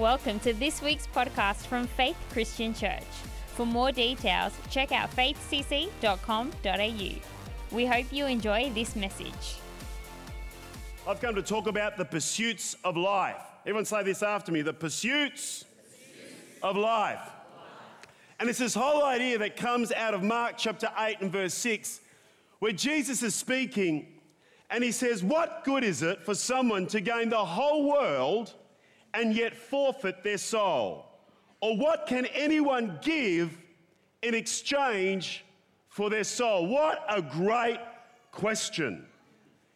Welcome to this week's podcast from Faith Christian Church. For more details, check out faithcc.com.au. We hope you enjoy this message. I've come to talk about the pursuits of life. Everyone say this after me the pursuits, of life. And it's this whole idea that comes out of Mark chapter 8 and verse 6, where Jesus is speaking and he says, What good is it for someone to gain the whole world and yet forfeit their soul? Or what can anyone give in exchange for their soul? What a great question.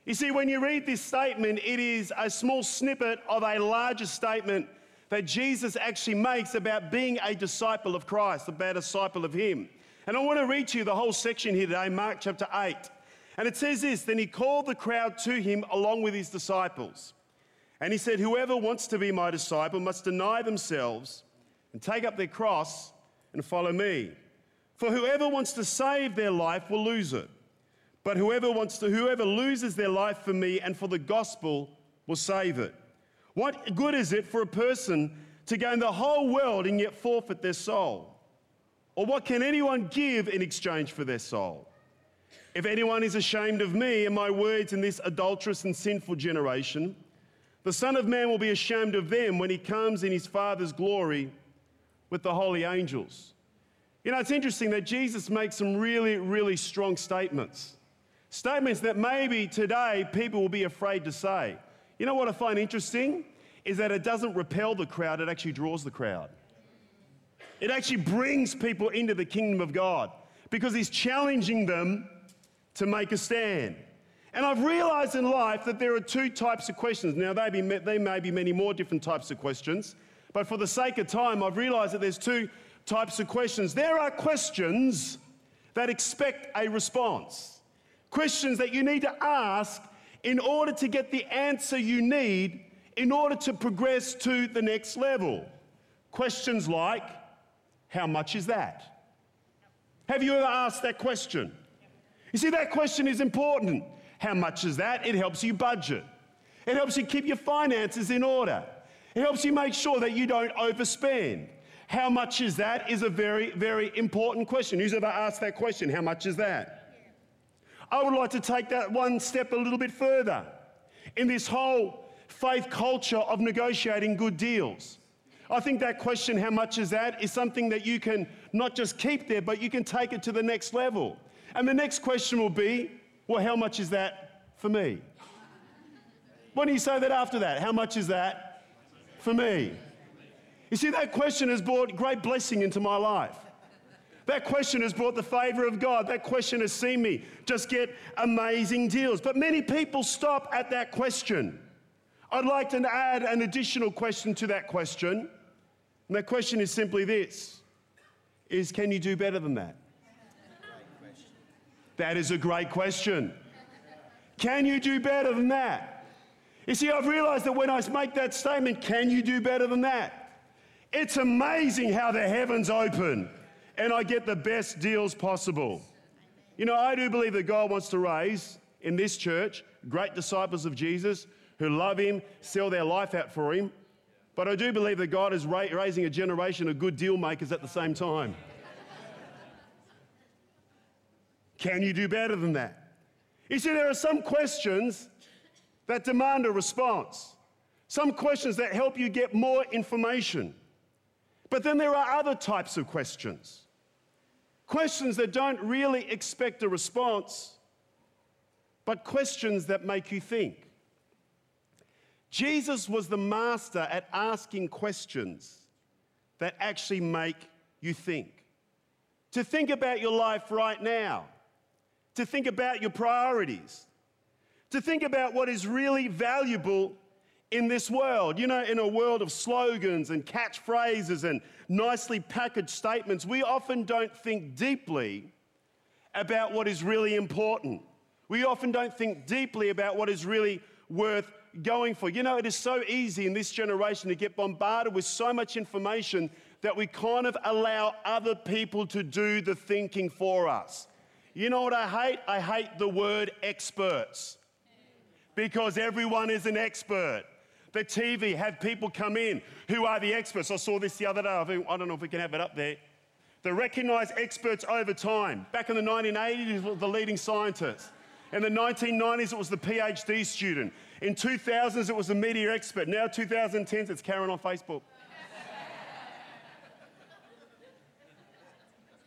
You see, when you read this statement, it is a small snippet of a larger statement that Jesus actually makes about being a disciple of Christ, about a disciple of Him. And I want to read to you the whole section here today, Mark chapter 8. And it says this Then he called the crowd to him along with his disciples. And he said, Whoever wants to be my disciple must deny themselves and take up their cross and follow me. For whoever wants to save their life will lose it. But whoever wants to, whoever loses their life for me and for the gospel will save it. What good is it for a person to gain the whole world and yet forfeit their soul? Or what can anyone give in exchange for their soul? If anyone is ashamed of me and my words in this adulterous and sinful generation, the Son of Man will be ashamed of them when he comes in his Father's glory with the holy angels. You know, it's interesting that Jesus makes some really, really strong statements. Statements that maybe today people will be afraid to say. You know what I find interesting? Is that it doesn't repel the crowd, it actually draws the crowd. It actually brings people into the kingdom of God because he's challenging them to make a stand. And I've realized in life that there are two types of questions. Now, they, be, may be many more different types of questions, but for the sake of time, I've realized that there's two types of questions. There are questions that expect a response, questions that you need to ask in order to get the answer you need in order to progress to the next level. Questions like, How much is that? Have you ever asked that question? You see, that question is important. How much is that? It helps you budget, it helps you keep your finances in order, it helps you make sure that you don't overspend. How much is that is a very, very important question. Who's ever asked that question? How much is that? I would like to take that one step a little bit further in this whole faith culture of negotiating good deals. I think that question, how much is that, is something that you can not just keep there, but you can take it to the next level. And the next question will be, well, how much is that for me? Why don't you say that after that? How much is that for me? You see, that question has brought great blessing into my life. That question has brought the favor of God. That question has seen me just get amazing deals. But many people stop at that question. I'd like to add an additional question to that question. And that question is simply this is can you do better than that? That is a great question. Can you do better than that? You see, I've realized that when I make that statement, can you do better than that? It's amazing how the heavens open and I get the best deals possible. You know, I do believe that God wants to raise in this church great disciples of Jesus who love Him, sell their life out for Him. But I do believe that God is raising a generation of good deal makers at the same time. Can you do better than that? You see, there are some questions that demand a response, some questions that help you get more information. But then there are other types of questions. Questions that don't really expect a response, but questions that make you think. Jesus was the master at asking questions that actually make you think. To think about your life right now, to think about your priorities, to think about what is really valuable in this world. You know, in a world of slogans and catchphrases and nicely packaged statements, we often don't think deeply about what is really important. We often don't think deeply about what is really worth going for. You know, it is so easy in this generation to get bombarded with so much information that we kind of allow other people to do the thinking for us. You know what I hate? I hate the word experts because everyone is an expert. the TV, have people come in who are the experts. I saw this the other day. I don't know if we can have it up there. The recognized experts over time. Back in the 1980s, it was the leading scientist. In the 1990s, it was the PhD student. In 2000s, it was the media expert. Now, 2010s, it's Karen on Facebook.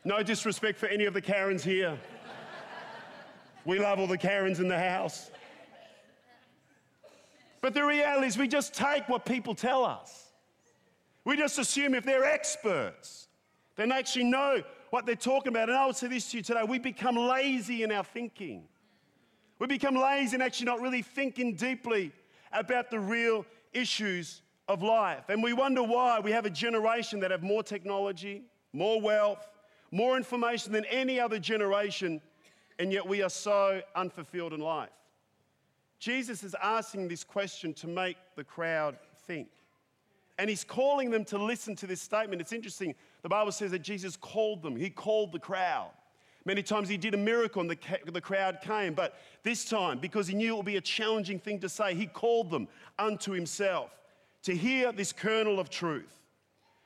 No disrespect for any of the Karens here. We love all the Karens in the house. But the reality is, we just take what people tell us. We just assume if they're experts, then they actually know what they're talking about. And I would say this to you today we become lazy in our thinking. We become lazy and actually not really thinking deeply about the real issues of life. And we wonder why we have a generation that have more technology, more wealth, more information than any other generation, and yet we are so unfulfilled in life. Jesus is asking this question to make the crowd think. And he's calling them to listen to this statement. It's interesting. The Bible says that Jesus called them, he called the crowd. Many times he did a miracle and the, the crowd came, but this time, because he knew it would be a challenging thing to say, he called them unto himself to hear this kernel of truth.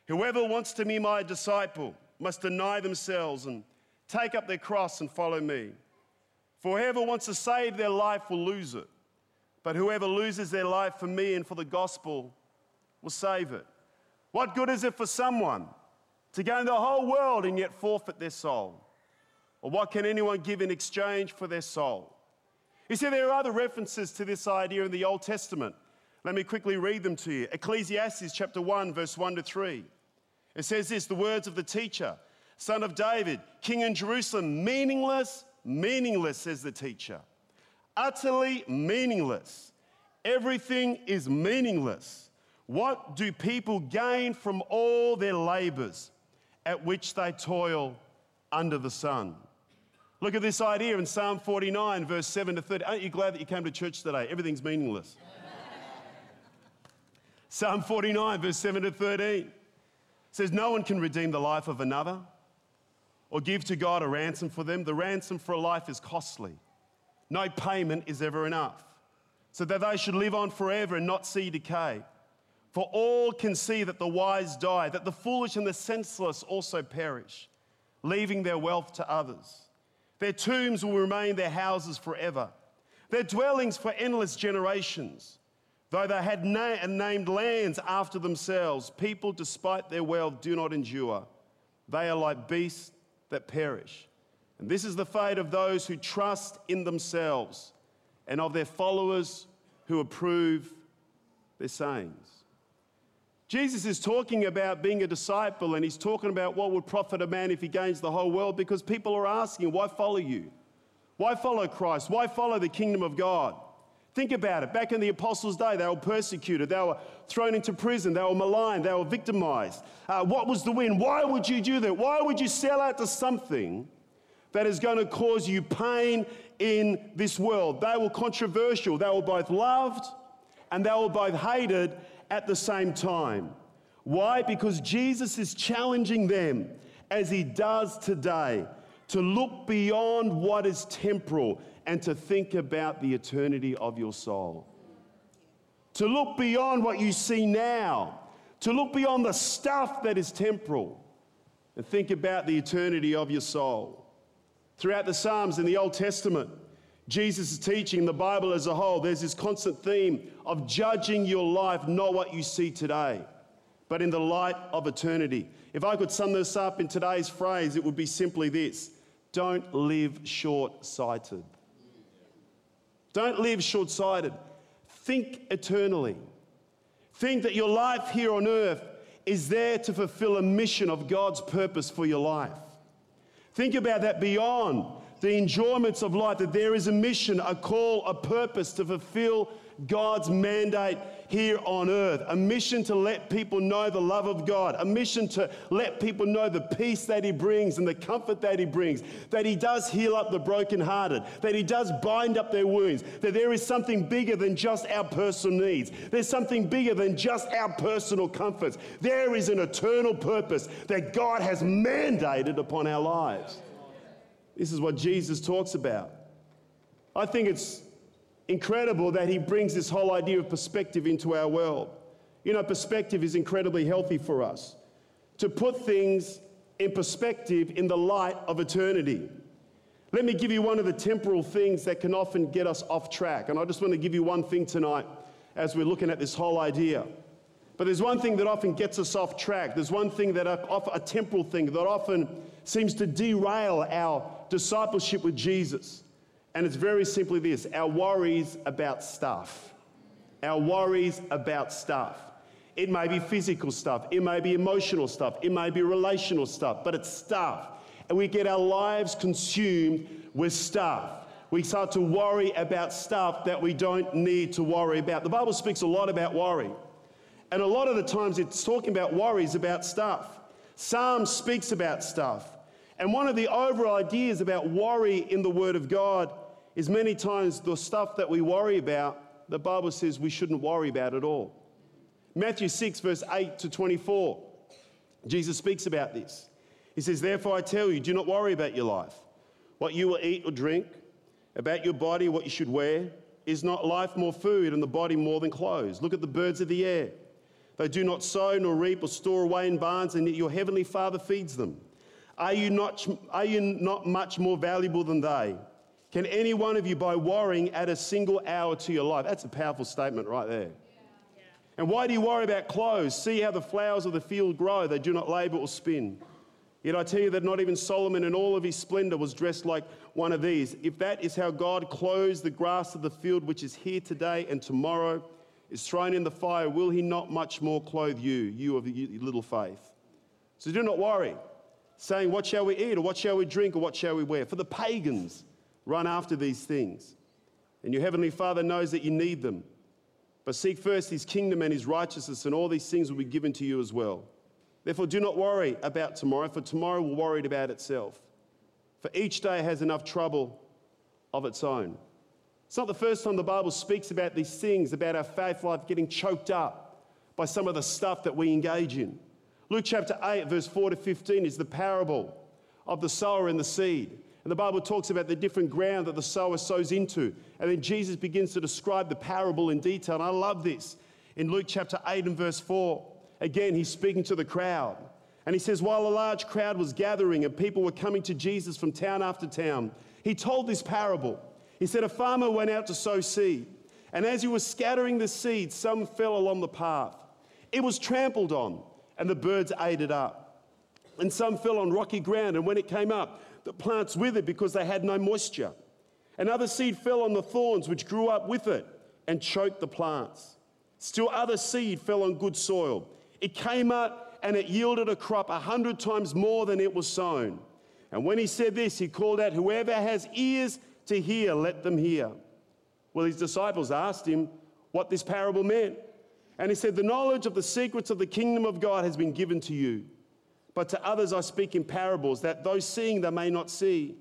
Whoever wants to be my disciple must deny themselves and take up their cross and follow me. For whoever wants to save their life will lose it. But whoever loses their life for me and for the gospel will save it. What good is it for someone to gain the whole world and yet forfeit their soul? Or what can anyone give in exchange for their soul? You see, there are other references to this idea in the Old Testament. Let me quickly read them to you. Ecclesiastes chapter 1, verse 1 to 3. It says this the words of the teacher, son of David, king in Jerusalem, meaningless, meaningless, says the teacher utterly meaningless. Everything is meaningless. What do people gain from all their labors at which they toil under the sun? Look at this idea in Psalm 49, verse 7 to 30. Aren't you glad that you came to church today? Everything's meaningless. Psalm 49, verse 7 to 13 says, No one can redeem the life of another or give to God a ransom for them. The ransom for a life is costly. No payment is ever enough, so that they should live on forever and not see decay. For all can see that the wise die, that the foolish and the senseless also perish, leaving their wealth to others. Their tombs will remain their houses forever, their dwellings for endless generations. Though they had na- named lands after themselves, people, despite their wealth, do not endure. They are like beasts that perish. And this is the fate of those who trust in themselves and of their followers who approve their sayings. Jesus is talking about being a disciple and he's talking about what would profit a man if he gains the whole world because people are asking, why follow you? Why follow Christ? Why follow the kingdom of God? Think about it. Back in the apostles' day, they were persecuted, they were thrown into prison, they were maligned, they were victimized. Uh, what was the win? Why would you do that? Why would you sell out to something that is going to cause you pain in this world. They were controversial. They were both loved and they were both hated at the same time. Why? Because Jesus is challenging them, as he does today, to look beyond what is temporal and to think about the eternity of your soul. To look beyond what you see now, to look beyond the stuff that is temporal, and think about the eternity of your soul. Throughout the Psalms in the Old Testament, Jesus is teaching the Bible as a whole. There's this constant theme of judging your life, not what you see today, but in the light of eternity. If I could sum this up in today's phrase, it would be simply this don't live short sighted. Don't live short sighted. Think eternally. Think that your life here on earth is there to fulfill a mission of God's purpose for your life. Think about that beyond the enjoyments of life, that there is a mission, a call, a purpose to fulfill God's mandate here on earth. A mission to let people know the love of God. A mission to let people know the peace that He brings and the comfort that He brings. That He does heal up the brokenhearted. That He does bind up their wounds. That there is something bigger than just our personal needs. There's something bigger than just our personal comforts. There is an eternal purpose that God has mandated upon our lives. This is what Jesus talks about. I think it's incredible that he brings this whole idea of perspective into our world. You know, perspective is incredibly healthy for us. To put things in perspective in the light of eternity. Let me give you one of the temporal things that can often get us off track. And I just want to give you one thing tonight as we're looking at this whole idea. But there's one thing that often gets us off track. There's one thing that, a temporal thing that often seems to derail our discipleship with Jesus. And it's very simply this our worries about stuff. Our worries about stuff. It may be physical stuff, it may be emotional stuff, it may be relational stuff, but it's stuff. And we get our lives consumed with stuff. We start to worry about stuff that we don't need to worry about. The Bible speaks a lot about worry. And a lot of the times it's talking about worries about stuff. Psalm speaks about stuff. And one of the overall ideas about worry in the Word of God is many times the stuff that we worry about, the Bible says we shouldn't worry about at all. Matthew 6, verse 8 to 24, Jesus speaks about this. He says, Therefore I tell you, do not worry about your life, what you will eat or drink, about your body, what you should wear. Is not life more food and the body more than clothes? Look at the birds of the air. They do not sow nor reap or store away in barns, and yet your heavenly Father feeds them. Are you not, are you not much more valuable than they? Can any one of you, by worrying, add a single hour to your life? That's a powerful statement right there. And why do you worry about clothes? See how the flowers of the field grow. They do not labor or spin. Yet I tell you that not even Solomon in all of his splendor was dressed like one of these. If that is how God clothes the grass of the field, which is here today and tomorrow is thrown in the fire, will he not much more clothe you, you of little faith? So do not worry, saying, What shall we eat, or what shall we drink, or what shall we wear? For the pagans run after these things. And your heavenly Father knows that you need them. But seek first his kingdom and his righteousness, and all these things will be given to you as well. Therefore, do not worry about tomorrow, for tomorrow will worry about itself. For each day has enough trouble of its own. It's not the first time the Bible speaks about these things, about our faith life getting choked up by some of the stuff that we engage in. Luke chapter 8, verse 4 to 15 is the parable of the sower and the seed. And the Bible talks about the different ground that the sower sows into. And then Jesus begins to describe the parable in detail. And I love this. In Luke chapter 8 and verse 4, again, he's speaking to the crowd. And he says, While a large crowd was gathering and people were coming to Jesus from town after town, he told this parable. He said, A farmer went out to sow seed. And as he was scattering the seed, some fell along the path. It was trampled on, and the birds ate it up. And some fell on rocky ground, and when it came up, the plants withered because they had no moisture. Another seed fell on the thorns, which grew up with it and choked the plants. Still, other seed fell on good soil. It came up and it yielded a crop a hundred times more than it was sown. And when he said this, he called out, Whoever has ears to hear, let them hear. Well, his disciples asked him what this parable meant. And he said, The knowledge of the secrets of the kingdom of God has been given to you. But to others I speak in parables, that though seeing they may not see,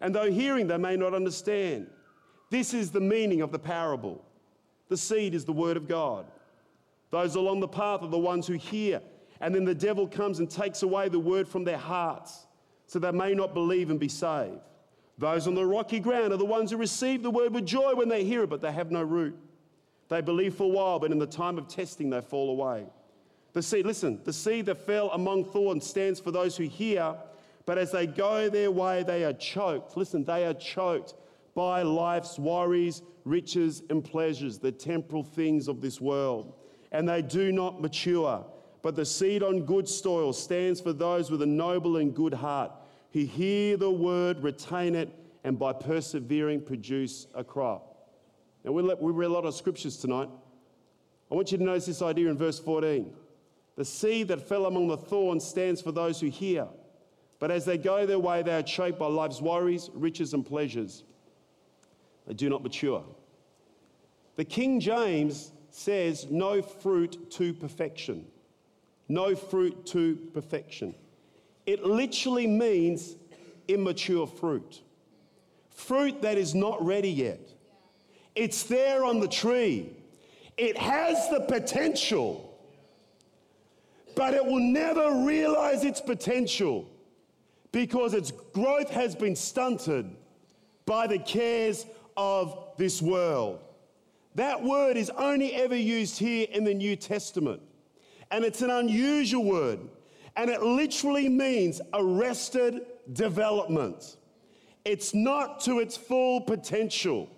and though hearing they may not understand. This is the meaning of the parable. The seed is the word of God. Those along the path are the ones who hear, and then the devil comes and takes away the word from their hearts, so they may not believe and be saved. Those on the rocky ground are the ones who receive the word with joy when they hear it, but they have no root. They believe for a while, but in the time of testing, they fall away. The seed, listen, the seed that fell among thorns stands for those who hear, but as they go their way, they are choked. Listen, they are choked by life's worries, riches, and pleasures, the temporal things of this world. And they do not mature. But the seed on good soil stands for those with a noble and good heart who hear the word, retain it, and by persevering produce a crop. Now, we read a lot of scriptures tonight. I want you to notice this idea in verse 14. The seed that fell among the thorns stands for those who hear. But as they go their way, they are choked by life's worries, riches, and pleasures. They do not mature. The King James says, No fruit to perfection. No fruit to perfection. It literally means immature fruit. Fruit that is not ready yet. It's there on the tree. It has the potential but it will never realize its potential because its growth has been stunted by the cares of this world. That word is only ever used here in the New Testament. And it's an unusual word. And it literally means arrested development. It's not to its full potential.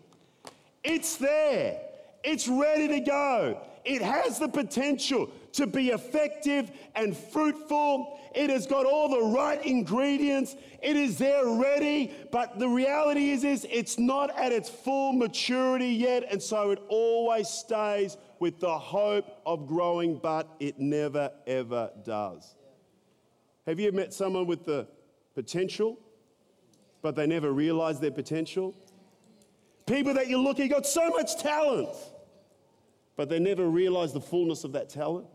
It's there, it's ready to go. It has the potential to be effective and fruitful. It has got all the right ingredients. It is there ready, but the reality is, is it's not at its full maturity yet, and so it always stays with the hope of growing, but it never ever does. Have you met someone with the potential, but they never realize their potential? People that you look at, got so much talent, but they never realize the fullness of that talent.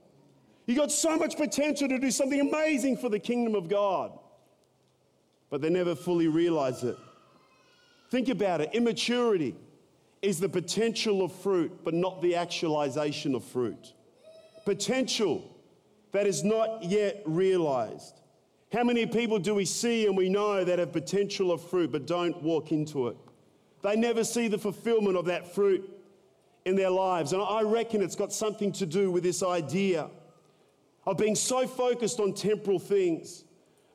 You got so much potential to do something amazing for the kingdom of God, but they never fully realize it. Think about it immaturity is the potential of fruit, but not the actualization of fruit. Potential that is not yet realized. How many people do we see and we know that have potential of fruit but don't walk into it? They never see the fulfillment of that fruit in their lives. And I reckon it's got something to do with this idea of being so focused on temporal things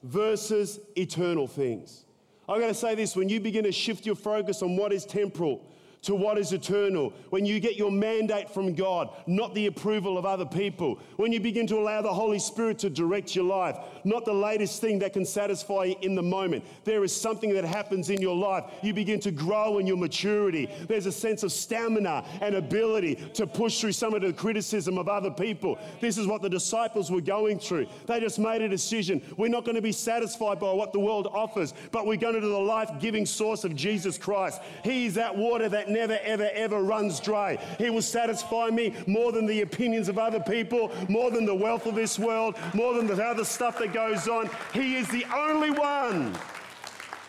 versus eternal things. I'm going to say this when you begin to shift your focus on what is temporal to what is eternal, when you get your mandate from God, not the approval of other people, when you begin to allow the Holy Spirit to direct your life, not the latest thing that can satisfy you in the moment. There is something that happens in your life. You begin to grow in your maturity. There's a sense of stamina and ability to push through some of the criticism of other people. This is what the disciples were going through. They just made a decision. We're not going to be satisfied by what the world offers, but we're going to the life giving source of Jesus Christ. He is that water that never, ever, ever runs dry. He will satisfy me more than the opinions of other people, more than the wealth of this world, more than the other stuff that goes on. He is the only one.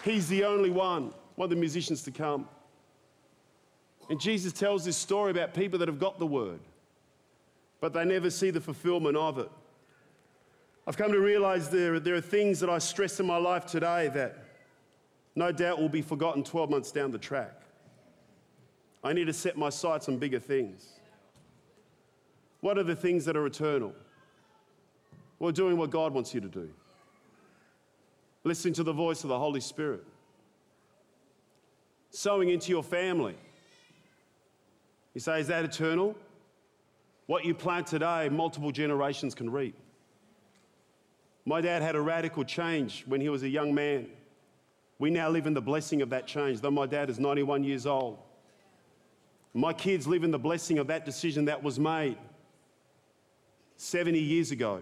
He's the only one. Want the musicians to come. And Jesus tells this story about people that have got the word, but they never see the fulfillment of it. I've come to realize there, there are things that I stress in my life today that no doubt will be forgotten 12 months down the track. I need to set my sights on bigger things. What are the things that are eternal? Well, doing what God wants you to do, listening to the voice of the Holy Spirit, sowing into your family. You say, is that eternal? What you plant today, multiple generations can reap. My dad had a radical change when he was a young man. We now live in the blessing of that change, though my dad is 91 years old. My kids live in the blessing of that decision that was made 70 years ago.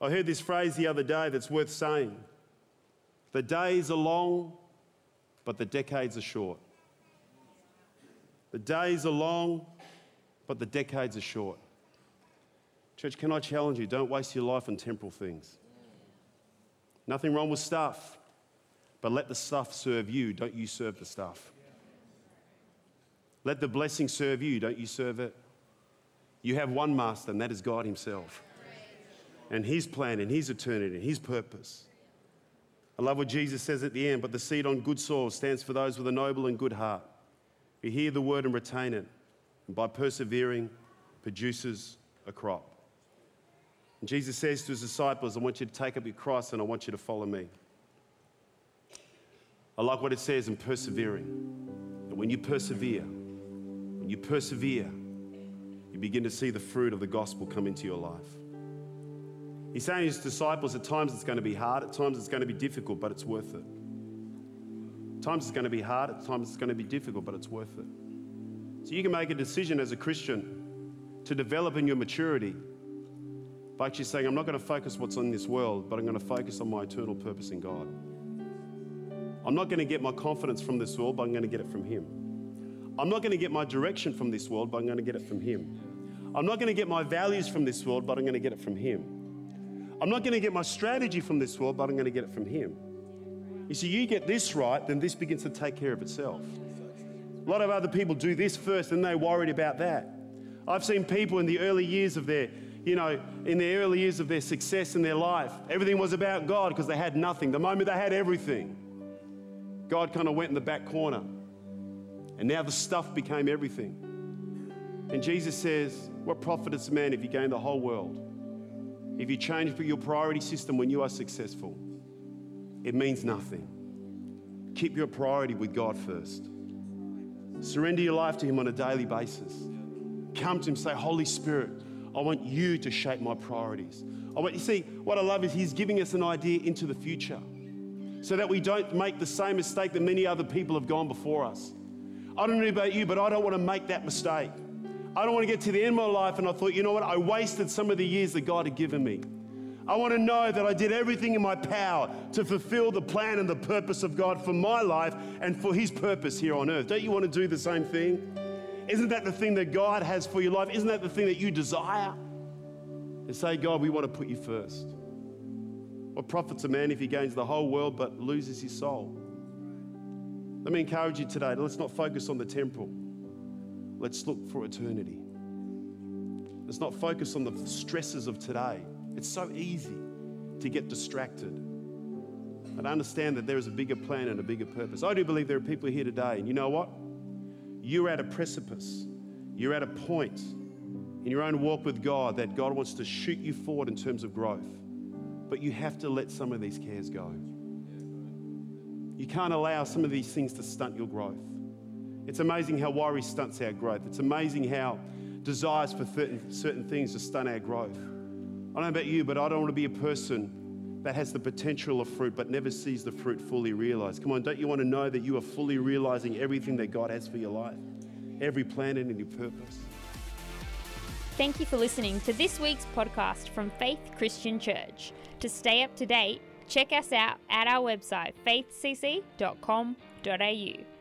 I heard this phrase the other day that's worth saying The days are long, but the decades are short. The days are long, but the decades are short. Church, can I challenge you? Don't waste your life on temporal things. Nothing wrong with stuff, but let the stuff serve you, don't you serve the stuff. Let the blessing serve you, don't you serve it. You have one master, and that is God Himself. And His plan, and His eternity, and His purpose. I love what Jesus says at the end, but the seed on good soil stands for those with a noble and good heart. who hear the word and retain it, and by persevering, produces a crop. And Jesus says to his disciples, I want you to take up your cross and I want you to follow me. I like what it says in persevering. That when you persevere, you persevere, you begin to see the fruit of the gospel come into your life. He's saying to his disciples, at times it's going to be hard, at times it's going to be difficult, but it's worth it. At times it's going to be hard, at times it's going to be difficult, but it's worth it. So you can make a decision as a Christian to develop in your maturity by actually saying, I'm not going to focus what's on this world, but I'm going to focus on my eternal purpose in God. I'm not going to get my confidence from this world, but I'm going to get it from Him. I'm not going to get my direction from this world, but I'm going to get it from Him. I'm not going to get my values from this world, but I'm going to get it from Him. I'm not going to get my strategy from this world, but I'm going to get it from Him. You see, you get this right, then this begins to take care of itself. A lot of other people do this first and they're worried about that. I've seen people in the early years of their, you know, in the early years of their success in their life, everything was about God because they had nothing. The moment they had everything, God kind of went in the back corner. And now the stuff became everything. And Jesus says, What profit is a man if you gain the whole world? If you change your priority system when you are successful, it means nothing. Keep your priority with God first. Surrender your life to Him on a daily basis. Come to Him, say, Holy Spirit, I want you to shape my priorities. I want you see, what I love is He's giving us an idea into the future so that we don't make the same mistake that many other people have gone before us. I don't know about you, but I don't want to make that mistake. I don't want to get to the end of my life and I thought, you know what, I wasted some of the years that God had given me. I want to know that I did everything in my power to fulfill the plan and the purpose of God for my life and for His purpose here on earth. Don't you want to do the same thing? Isn't that the thing that God has for your life? Isn't that the thing that you desire? And say, God, we want to put you first. What profits a man if he gains the whole world but loses his soul? Let me encourage you today. Let's not focus on the temporal. Let's look for eternity. Let's not focus on the stresses of today. It's so easy to get distracted. And understand that there is a bigger plan and a bigger purpose. I do believe there are people here today, and you know what? You're at a precipice. You're at a point in your own walk with God that God wants to shoot you forward in terms of growth. But you have to let some of these cares go. You can't allow some of these things to stunt your growth. It's amazing how worry stunts our growth. It's amazing how desires for certain things to stunt our growth. I don't know about you, but I don't want to be a person that has the potential of fruit but never sees the fruit fully realized. Come on, don't you want to know that you are fully realizing everything that God has for your life? Every plan and your purpose. Thank you for listening to this week's podcast from Faith Christian Church. To stay up to date, check us out at our website faithcc.com.au.